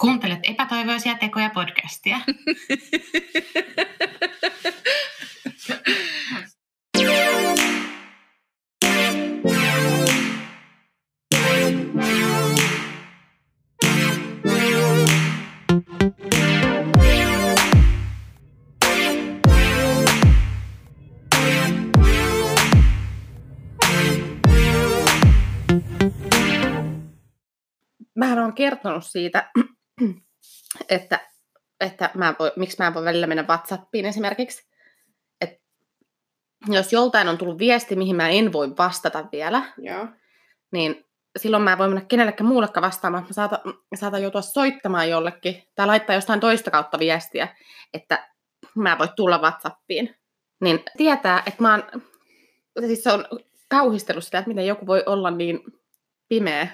Kuuntelet epätoivoisia tekoja podcastia. Mä olen kertonut siitä, että, että mä voi, miksi mä en voi välillä mennä WhatsAppiin esimerkiksi. Et jos joltain on tullut viesti, mihin mä en voi vastata vielä, Joo. niin silloin mä en voi mennä kenellekään muullekaan vastaamaan. Mä saatan, saatan joutua soittamaan jollekin tai laittaa jostain toista kautta viestiä, että mä en voi tulla WhatsAppiin. Niin tietää, että mä oon, siis se on kauhistellut sitä, että miten joku voi olla niin pimeä,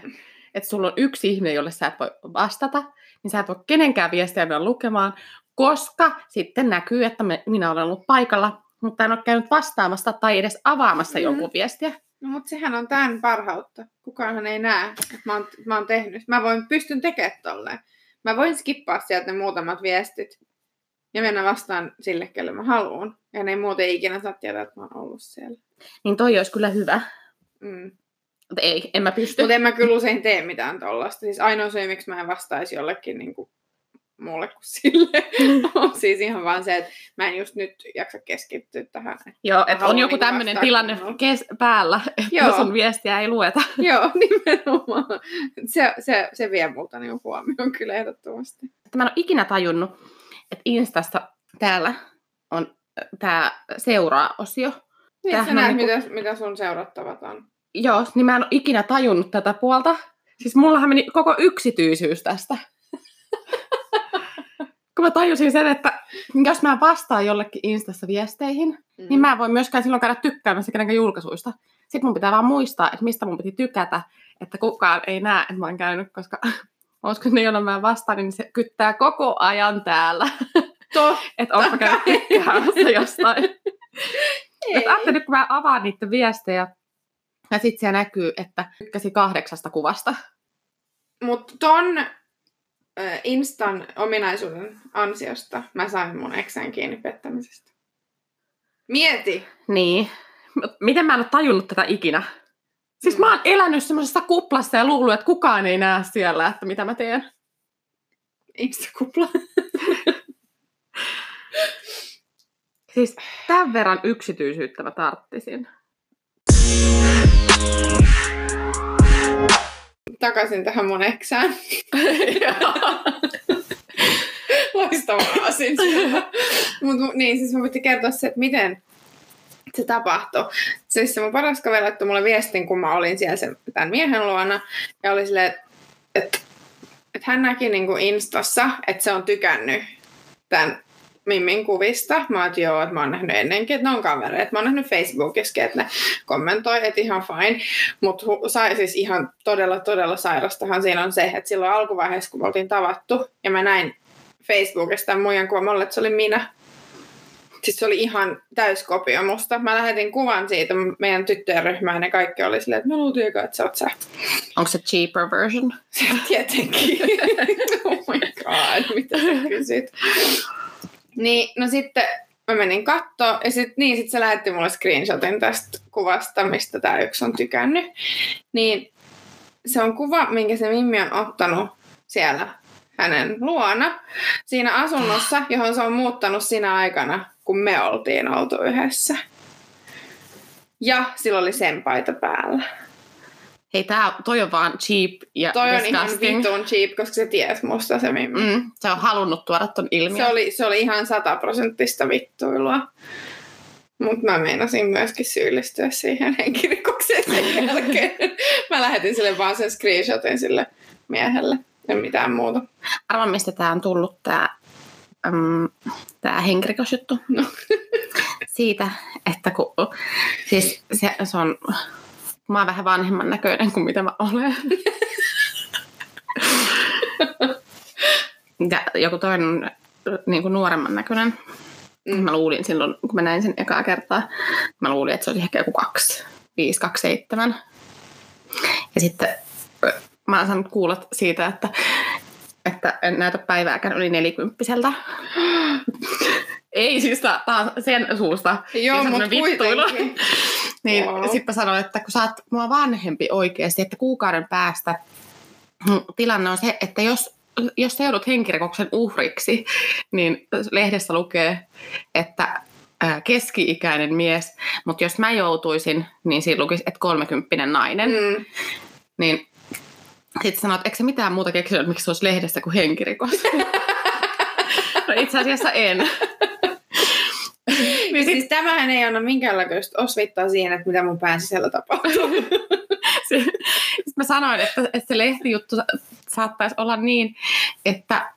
että sulla on yksi ihminen, jolle sä et voi vastata, niin sä et voi kenenkään viestiä mennä lukemaan, koska sitten näkyy, että me, minä olen ollut paikalla, mutta en ole käynyt vastaamassa tai edes avaamassa Mhm. jonkun viestiä. No mutta sehän on tämän parhautta. Kukaanhan ei näe, että mä oon, mä oon tehnyt. Mä voin, pystyn tekemään tolleen. Mä voin skippaa sieltä ne muutamat viestit ja mennä vastaan sille, kelle mä haluan. Ja ne ei muuten ikinä saa tietää, että mä oon ollut siellä. Niin toi olisi kyllä hyvä. Mm. Mutta ei, en mä pysty. Mutta en mä kyllä usein tee mitään tollasta. Siis ainoa syy, miksi mä en vastaisi jollekin niin kuin, muulle kuin sille, on siis ihan vaan se, että mä en just nyt jaksa keskittyä tähän. Joo, että on joku niinku tämmöinen tilanne kes- päällä, että Joo. sun viestiä ei lueta. Joo, nimenomaan. Se, se, se vie multa niin huomioon kyllä ehdottomasti. Mä en ole ikinä tajunnut, että Instasta täällä on tämä seuraa-osio. Niin, sä näet, niinku- mitä, mitä sun seurattavat on. Joo, niin mä en ole ikinä tajunnut tätä puolta. Siis mullahan meni koko yksityisyys tästä. Kun mä tajusin sen, että jos mä vastaan jollekin Instassa viesteihin, mm. niin mä en voi myöskään silloin käydä tykkäämässä kenenkään julkaisuista. Sitten mun pitää vaan muistaa, että mistä mun piti tykätä, että kukaan ei näe, että mä oon käynyt, koska että ne, joilla mä vastaan, niin se kyttää koko ajan täällä, Totta. että onko käynyt tykkäämässä jostain. Että ajattelin, kun mä avaan niitä viestejä, ja sitten siellä näkyy, että tykkäsi kahdeksasta kuvasta. Mutta ton äh, Instan ominaisuuden ansiosta mä sain mun eksän kiinni pettämisestä. Mieti! Niin. Miten mä en ole tajunnut tätä ikinä? Siis mä oon elänyt semmoisessa kuplassa ja luullut, että kukaan ei näe siellä, että mitä mä teen. Instakupla. Siis tämän verran yksityisyyttä mä tarttisin. Takaisin tähän mun eksään. Loistavaa asin. Mut, niin, siis mä piti kertoa se, että miten se tapahtui. Siis se mun paras kaveri laittoi mulle viestin, kun mä olin siellä sen, tämän miehen luona. Ja oli silleen, että, että hän näki niinku Instassa, että se on tykännyt tämän Mimmin kuvista. Mä oon, että joo, että mä oon nähnyt ennenkin, että ne on kavereita. Mä oon nähnyt Facebookissakin, että ne kommentoi, että ihan fine. Mutta sai siis ihan todella, todella sairastahan siinä on se, että silloin alkuvaiheessa, kun me oltiin tavattu, ja mä näin Facebookista muijan kuvan, mulle, että se oli minä. Siis se oli ihan täyskopio musta. Mä lähetin kuvan siitä meidän tyttöjen ryhmään ja kaikki oli silleen, että me luultiin eka, että sä oot sä. Onko se cheaper version? Tietenkin. oh my god, mitä sä kysyt. Niin, no sitten mä menin kattoo ja sit, niin, sit se lähetti mulle screenshotin tästä kuvasta, mistä tää yksi on tykännyt. Niin se on kuva, minkä se Mimmi on ottanut siellä hänen luona siinä asunnossa, johon se on muuttanut siinä aikana, kun me oltiin oltu yhdessä. Ja sillä oli sen paita päällä. Hei, tää, toi on vaan cheap ja Toi on ihan disgusting. vitun cheap, koska se ties musta se Mimmi. Mm, se on halunnut tuoda ton ilmiön. Se oli, se oli ihan sataprosenttista vittuilua. Mutta mä meinasin myöskin syyllistyä siihen henkirikokseen sen jälkeen. mä lähetin sille vaan sen screenshotin sille miehelle. Ja mitään muuta. Arvaa, mistä tää on tullut tää, um, tää henkirikosjuttu. No. Siitä, että kun, siis se, se on, mä oon vähän vanhemman näköinen kuin mitä mä olen. ja joku toinen niin kuin nuoremman näköinen. Mm. Mä luulin silloin, kun mä näin sen ekaa kertaa, mä luulin, että se olisi ehkä joku 2, 5, 2, 7. Ja sitten mä oon saanut kuulla siitä, että että en näytä päivääkään yli nelikymppiseltä. Ei siis taas sen suusta. Joo, Ja mutta vittuilu. Niin sitten mä sanoin, että kun sä oot mua vanhempi oikeasti, että kuukauden päästä mm, tilanne on se, että jos, jos sä joudut henkirikoksen uhriksi, niin lehdessä lukee, että keski-ikäinen mies, mutta jos mä joutuisin, niin siinä lukisi, että kolmekymppinen nainen. Mm. Niin sitten sanoit, että eikö sä mitään muuta keksinyt, miksi se olisi lehdessä kuin henkirikos? no itse asiassa en. Niin sit, Siis tämähän ei anna minkäänlaista osvittaa siihen, että mitä mun pään sisällä tapahtuu. Sitten mä sanoin, että, että se lehtijuttu sa- saattaisi olla niin, että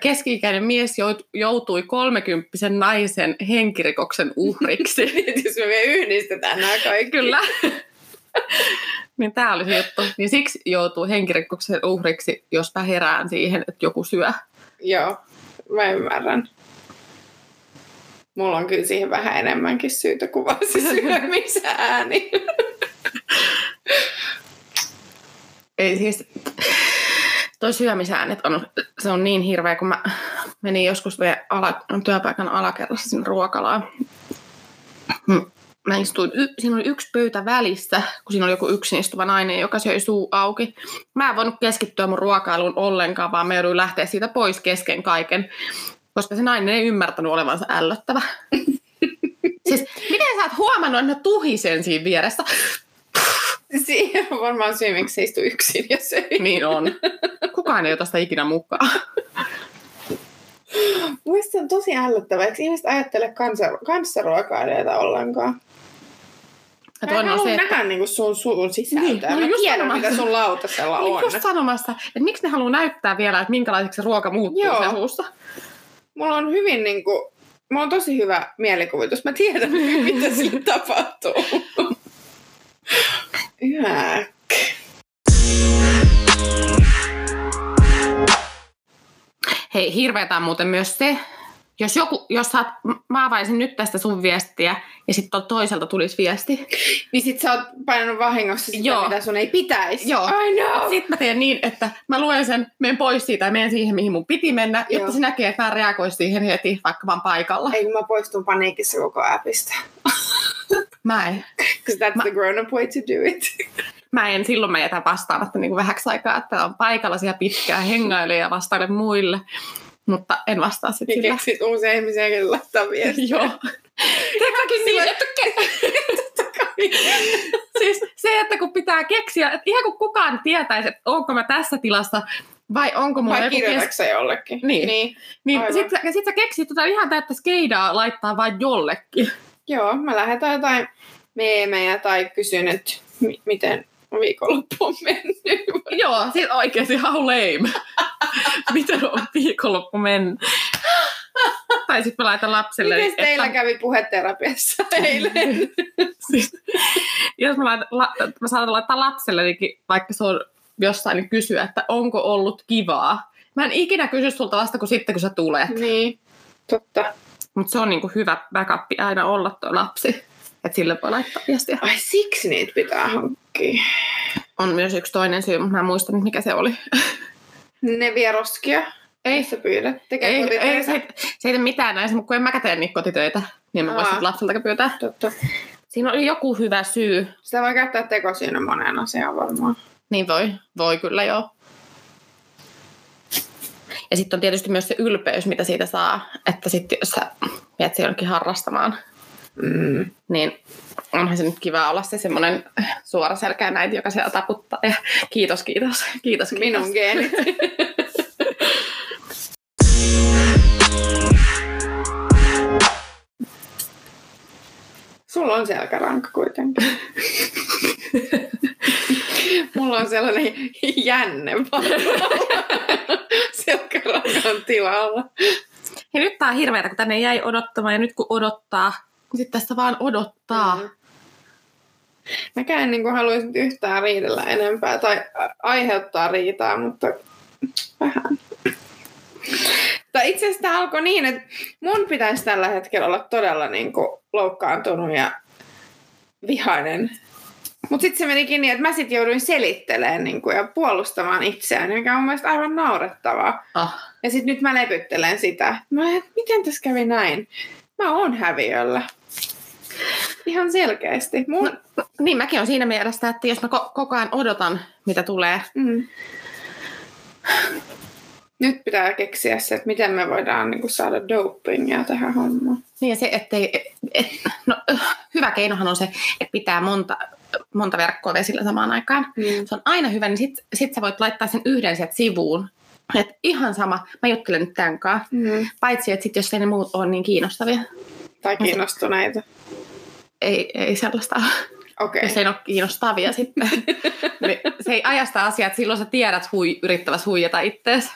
keski-ikäinen mies jout- joutui kolmekymppisen naisen henkirikoksen uhriksi. Niin, jos me vielä yhdistetään nämä kaikki. Kyllä. niin tämä oli se juttu. Niin siksi joutuu henkirikoksen uhriksi, jos mä herään siihen, että joku syö. Joo, mä ymmärrän. Mulla on kyllä siihen vähän enemmänkin syytä kuin se syömisääni. Ei siis, toi syömisäänet on, se on niin hirveä, kun mä menin joskus vielä ala, työpaikan alakerrassa sinne ruokalaan. Mä istuin, y, siinä oli yksi pöytä välissä, kun siinä oli joku yksin istuva nainen, joka söi suu auki. Mä en voinut keskittyä mun ruokailuun ollenkaan, vaan mä jouduin lähteä siitä pois kesken kaiken, koska se nainen ei ymmärtänyt olevansa ällöttävä. siis, miten sä oot huomannut, että mä tuhisen siinä vieressä? Siihen on varmaan syy, miksi se istui yksin ja söi. Niin on. Kukaan ei ota sitä ikinä mukaan. Muista se on tosi ällöttävää. Eikö ihmiset ajattele kanssaruokailijoita ollenkaan? Ja Mä en toinen on halua se, että nähdä niinku sun suun sisältöä. Niin, mä mä tiedän, sanomassa. mitä sun lautasella on. just sanomassa, että miksi ne haluaa näyttää vielä, että minkälaiseksi se ruoka muuttuu Joo. sen suussa. Mulla on hyvin niinku... Mulla on tosi hyvä mielikuvitus. Mä tiedän, mitä sille tapahtuu. Yhä. Hei, hirveetä on muuten myös se, jos, joku, jos saat, mä avaisin nyt tästä sun viestiä ja sitten toiselta tulisi viesti. Niin sit sä oot painanut vahingossa sitä, Joo. mitä sun ei pitäisi. Joo. I know. Sitten mä teen niin, että mä luen sen, menen pois siitä ja menen siihen, mihin mun piti mennä, Joo. jotta se näkee, että mä reagoisin siihen heti, vaikka vaan paikalla. Ei mä poistun paniikissa koko appista. Mä en, Because that's Mä- the grown up way to do it. mä en silloin mä jätän vastaamatta niin kuin vähäksi aikaa, että on paikalla siellä pitkään hengailee ja vastaile muille. Mutta en vastaa sitten Niin sillä. keksit uusia ihmisiä, joille laittaa viestiä. Joo. Tehdäänkin niin, että siis se, että kun pitää keksiä, että ihan kun kukaan tietäisi, että onko mä tässä tilassa vai onko mulla Vai joku kes... sä jollekin? Niin. niin. Niin Aivan. sit, sä- sit sä keksit tota ihan täyttä skeidaa laittaa vain jollekin. Joo, mä lähetän jotain meemejä tai kysyn, että mi- miten viikonloppu on mennyt. Joo, siis oikeesti how lame. Miten on viikonloppu mennyt? tai sitten mä laitan lapselle. Miten teillä kävi puheterapiassa eilen? siis, jos mä, laitan, la, mä saatan laittaa lapsellenikin, vaikka se on jossain, niin kysyä, että onko ollut kivaa. Mä en ikinä kysy sulta vasta kuin sitten, kun sä tulet. niin, totta. Mutta se on niinku hyvä backup aina olla tuo lapsi. Että sille voi laittaa viestiä. Ai siksi niitä pitää hankkia. On myös yksi toinen syy, mutta mä en muista nyt, mikä se oli. Ne vieroskia. Ei, Sä pyydät. Tekee ei, ei se, ei, se ei tee mitään näissä, mutta kun en mäkään tee niitä kotitöitä, niin mä voisin lapselta pyytää. Totta. Siinä oli joku hyvä syy. Sitä voi käyttää tekosyynä moneen asiaan varmaan. Niin voi, voi kyllä joo. Ja sitten on tietysti myös se ylpeys, mitä siitä saa, että sitten jos sä se jonnekin harrastamaan, Mm. niin onhan se nyt kiva olla se semmoinen suoraselkäinen näitä, joka siellä taputtaa. Ja kiitos, kiitos, kiitos, kiitos. Minun geenit. Sulla on selkäranka kuitenkin. Mulla on sellainen jänne. Selkärankan tilalla. Ja nyt tää on hirveätä, kun tänne jäi odottamaan ja nyt kun odottaa, sitten tässä vaan odottaa. Mm. Mäkään en niin kuin haluaisi yhtään riidellä enempää tai aiheuttaa riitaa, mutta vähän. Tai itse asiassa tämä alkoi niin, että mun pitäisi tällä hetkellä olla todella niin kuin loukkaantunut ja vihainen Mutta sitten se menikin niin, että mä sitten jouduin selittelemään niin kuin, ja puolustamaan itseään, mikä on mun mielestä aivan naurettavaa. Oh. Ja sitten nyt mä lepyttelen sitä. Mä että miten tässä kävi näin? Mä oon häviöllä. Ihan selkeästi. Mun... No, niin mäkin on siinä mielessä, että jos mä ko- koko ajan odotan, mitä tulee. Mm. Nyt pitää keksiä se, että miten me voidaan niin kuin, saada dopingia tähän hommaan. Niin ja se, ettei, et, no, hyvä keinohan on se, että pitää monta, monta verkkoa vesillä samaan aikaan. Mm. Se on aina hyvä, niin sit, sit sä voit laittaa sen yhden sieltä sivuun. Et ihan sama, mä juttelen nyt tämän kanssa. Mm. Paitsi, että sit jos ei ne muut ole niin kiinnostavia. Tai kiinnostuneita. Ei, ei sellaista ole. Okei. Jos ei ole kiinnostavia sitten. niin se ei ajasta asiaa, että silloin sä tiedät hui, yrittävässä huijata ittees.